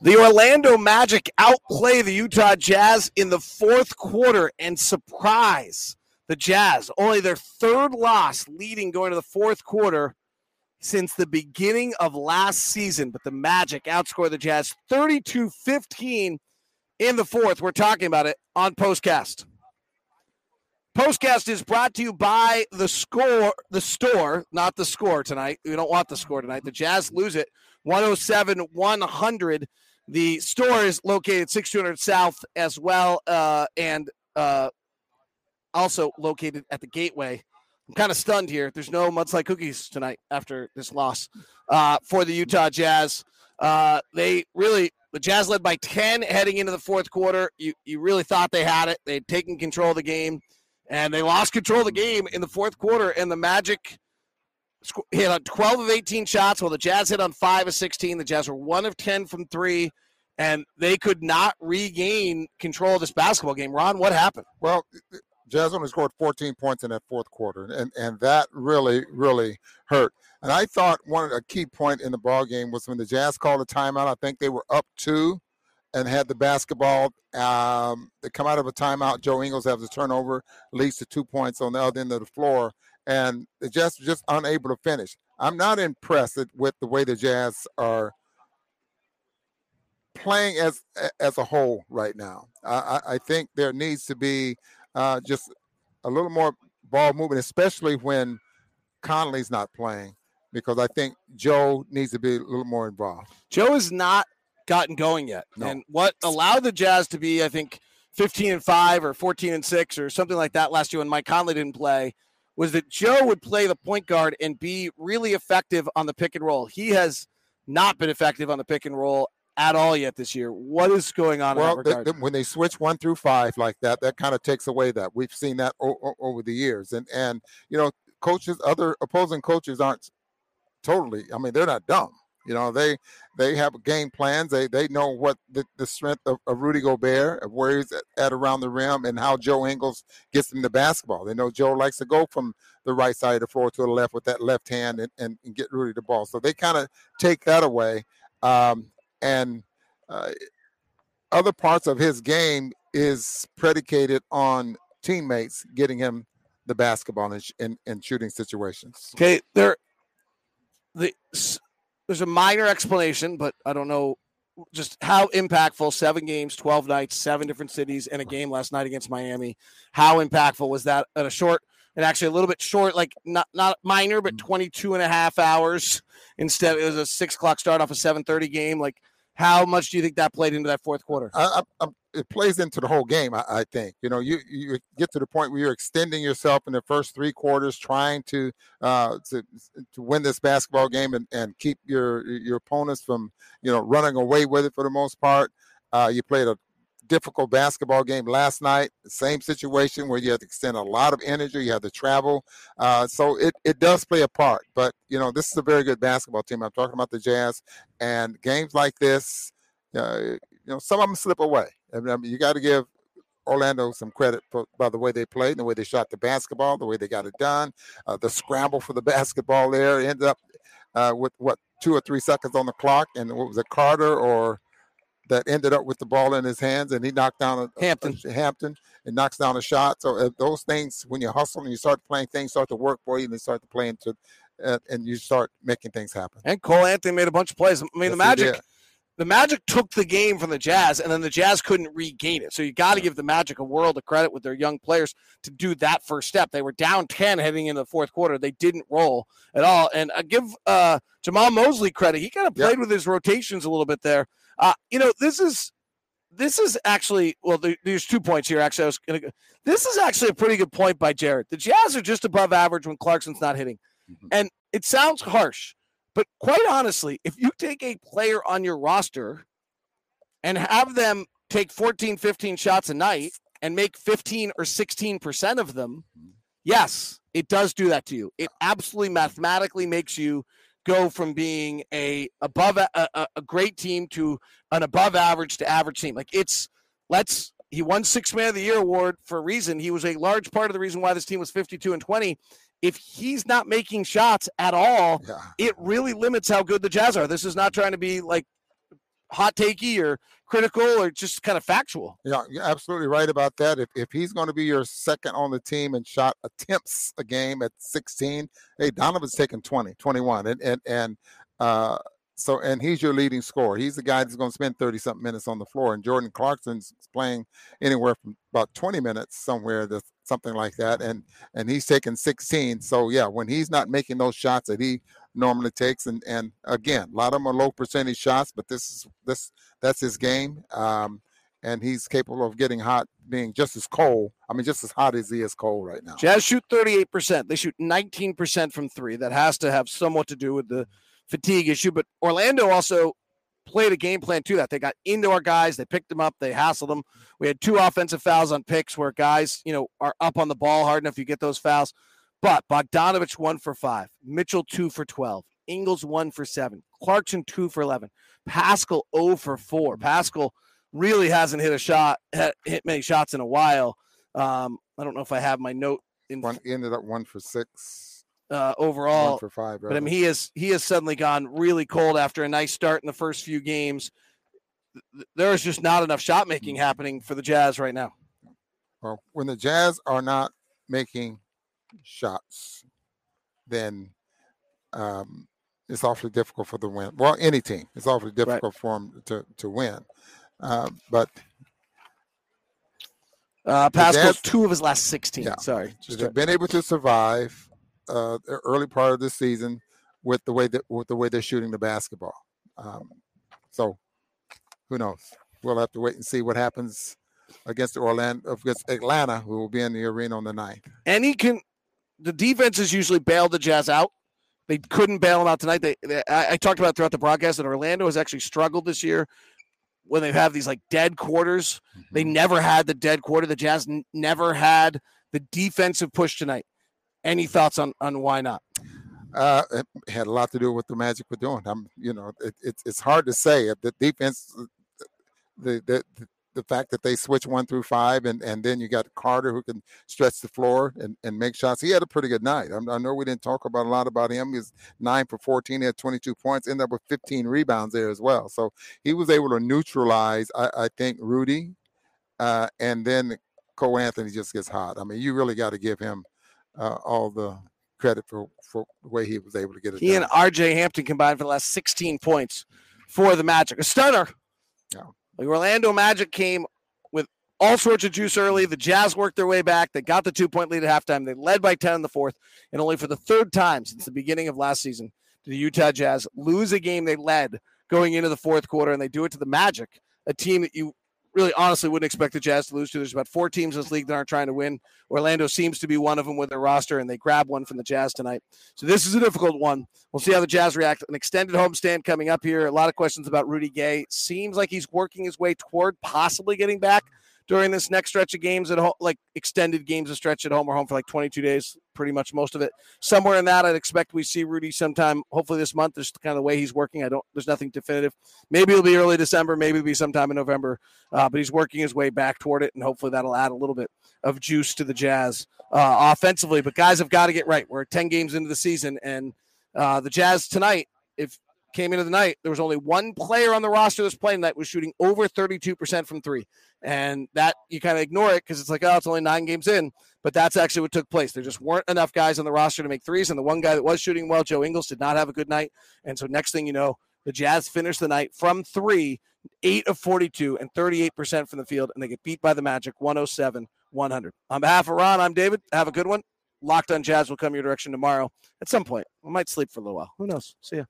The Orlando Magic outplay the Utah Jazz in the fourth quarter and surprise the Jazz. Only their third loss leading going to the fourth quarter since the beginning of last season. But the Magic outscore the Jazz 32 15 in the fourth. We're talking about it on Postcast. Postcast is brought to you by the score, the store, not the score tonight. We don't want the score tonight. The Jazz lose it 107 100 the store is located 6200 South as well, uh, and uh, also located at the Gateway. I'm kind of stunned here. There's no mudslide cookies tonight after this loss uh, for the Utah Jazz. Uh, they really the Jazz led by 10 heading into the fourth quarter. You you really thought they had it. They'd taken control of the game, and they lost control of the game in the fourth quarter. And the Magic hit on 12 of 18 shots, while the Jazz hit on 5 of 16. The Jazz were 1 of 10 from 3, and they could not regain control of this basketball game. Ron, what happened? Well, Jazz only scored 14 points in that fourth quarter, and, and that really, really hurt. And I thought one a key point in the ball game was when the Jazz called a timeout. I think they were up two and had the basketball. Um, they come out of a timeout. Joe Ingles has a turnover, leads to two points on the other end of the floor and the Jazz just unable to finish. I'm not impressed with the way the Jazz are playing as as a whole right now. I, I think there needs to be uh, just a little more ball movement, especially when Conley's not playing, because I think Joe needs to be a little more involved. Joe has not gotten going yet, no. and what allowed the Jazz to be, I think, 15 and five or 14 and six or something like that last year when Mike Conley didn't play was that Joe would play the point guard and be really effective on the pick and roll. He has not been effective on the pick and roll at all yet this year. What is going on? Well, they, they, when they switch one through five like that, that kind of takes away that. We've seen that o- over the years, and and you know, coaches, other opposing coaches aren't totally. I mean, they're not dumb. You know, they they have game plans. They they know what the, the strength of, of Rudy Gobert, of where he's at, around the rim, and how Joe Ingles gets him the basketball. They know Joe likes to go from the right side of the floor to the left with that left hand and, and, and get Rudy the ball. So they kind of take that away. Um, and uh, other parts of his game is predicated on teammates getting him the basketball in, in, in shooting situations. Okay, there the there's a minor explanation, but I don't know just how impactful seven games, 12 nights, seven different cities, and a game last night against Miami. How impactful was that at a short and actually a little bit short, like not not minor, but mm. 22 and a half hours instead. It was a six o'clock start off a 7:30 game. Like, how much do you think that played into that fourth quarter? I, I, it plays into the whole game. I, I, think you know you you get to the point where you're extending yourself in the first three quarters, trying to uh, to to win this basketball game and, and keep your your opponents from you know running away with it for the most part. Uh, you played a difficult basketball game last night. Same situation where you have to extend a lot of energy. You have to travel, uh, so it it does play a part. But you know this is a very good basketball team. I'm talking about the Jazz and games like this. Uh, you know, some of them slip away. I mean, you got to give Orlando some credit for, by the way they played, the way they shot the basketball, the way they got it done, uh, the scramble for the basketball there ended up uh, with what two or three seconds on the clock, and what was it, Carter or that ended up with the ball in his hands, and he knocked down a, Hampton. A, Hampton and knocks down a shot. So uh, those things, when you hustle and you start playing, things start to work for you, and they start to play into, uh, and you start making things happen. And Cole Anthony made a bunch of plays. I mean, yes, the Magic the Magic took the game from the Jazz, and then the Jazz couldn't regain it. So you got to give the Magic a world of credit with their young players to do that first step. They were down ten heading into the fourth quarter. They didn't roll at all. And I give uh, Jamahl Mosley credit. He kind of played yep. with his rotations a little bit there. Uh, you know, this is this is actually well. there's two points here. Actually, I was gonna. This is actually a pretty good point by Jared. The Jazz are just above average when Clarkson's not hitting, mm-hmm. and it sounds harsh but quite honestly, if you take a player on your roster and have them take 14, 15 shots a night and make 15 or 16% of them, yes, it does do that to you. It absolutely mathematically makes you go from being a above a, a, a great team to an above average to average team. Like it's let's he won six man of the year award for a reason. He was a large part of the reason why this team was 52 and 20 if he's not making shots at all, yeah. it really limits how good the Jazz are. This is not trying to be like hot takey or critical or just kind of factual. Yeah, you're absolutely right about that. If, if he's going to be your second on the team and shot attempts a game at 16, hey, Donovan's taking 20, 21. And, and, and, uh, so and he's your leading scorer. He's the guy that's going to spend 30 something minutes on the floor. And Jordan Clarkson's playing anywhere from about 20 minutes somewhere to something like that. And and he's taking 16. So yeah, when he's not making those shots that he normally takes, and and again, a lot of them are low percentage shots, but this is this that's his game. Um, and he's capable of getting hot, being just as cold. I mean, just as hot as he is cold right now. Jazz shoot 38%. They shoot 19% from three. That has to have somewhat to do with the fatigue issue. But Orlando also played a game plan to that. They got into our guys, they picked them up, they hassled them. We had two offensive fouls on picks where guys, you know, are up on the ball hard enough you get those fouls. But Bogdanovich one for five, Mitchell two for twelve, Ingles one for seven, Clarkson two for eleven, Paschall 0 for four. Paschall really hasn't hit a shot, hit many shots in a while. Um, I don't know if I have my note in. One ended up one for six uh, overall. One for five, but I mean, he has he has suddenly gone really cold after a nice start in the first few games. There is just not enough shot making mm. happening for the Jazz right now. Well, when the Jazz are not making shots, then um, it's awfully difficult for the win. Well, any team, it's awfully difficult right. for them to to win. Uh, but uh, Paschall's two of his last sixteen. Yeah, Sorry, they've been able to survive uh, early part of the season with the way that with the way they're shooting the basketball. Um, so who knows? We'll have to wait and see what happens against Orlando against Atlanta, who will be in the arena on the 9th. And he can. The defenses usually bail the Jazz out. They couldn't bail them out tonight. They, they I, I, talked about throughout the broadcast that Orlando has actually struggled this year when they have these like dead quarters. Mm-hmm. They never had the dead quarter. The Jazz n- never had the defensive push tonight. Any thoughts on on why not? Uh, it had a lot to do with the Magic were doing. I'm, you know, it, it, it's hard to say. The defense, the, the the fact that they switch one through five, and and then you got Carter who can stretch the floor and, and make shots. He had a pretty good night. I, I know we didn't talk about a lot about him. He's nine for 14. He had 22 points. Ended up with 15 rebounds there as well. So he was able to neutralize. I, I think Rudy, uh, and then Cole Anthony just gets hot. I mean, you really got to give him uh, all the credit for, for the way he was able to get it. He done. and R.J. Hampton combined for the last 16 points for the Magic. A stunner. Yeah. The Orlando Magic came with all sorts of juice early. The Jazz worked their way back. They got the two point lead at halftime. They led by 10 in the fourth, and only for the third time since the beginning of last season did the Utah Jazz lose a game they led going into the fourth quarter, and they do it to the Magic, a team that you really honestly wouldn't expect the Jazz to lose to. There's about four teams in this league that aren't trying to win. Orlando seems to be one of them with their roster, and they grab one from the Jazz tonight. So this is a difficult one. We'll see how the Jazz react. An extended homestand coming up here. A lot of questions about Rudy Gay. Seems like he's working his way toward possibly getting back during this next stretch of games at home, like extended games of stretch at home or home for like 22 days, pretty much most of it. Somewhere in that, I'd expect we see Rudy sometime, hopefully this month. There's kind of the way he's working. I don't, there's nothing definitive. Maybe it'll be early December, maybe it'll be sometime in November, uh, but he's working his way back toward it, and hopefully that'll add a little bit of juice to the Jazz uh, offensively. But guys have got to get right. We're 10 games into the season, and uh, the Jazz tonight, if came into the night, there was only one player on the roster that's playing that was shooting over 32% from three. And that you kind of ignore it because it's like, oh, it's only nine games in. But that's actually what took place. There just weren't enough guys on the roster to make threes. And the one guy that was shooting well, Joe Ingles, did not have a good night. And so next thing you know, the Jazz finished the night from three, eight of 42 and 38% from the field. And they get beat by the Magic 107 100. On behalf of Ron, I'm David. Have a good one. Locked on Jazz will come your direction tomorrow at some point. I might sleep for a little while. Who knows? See ya.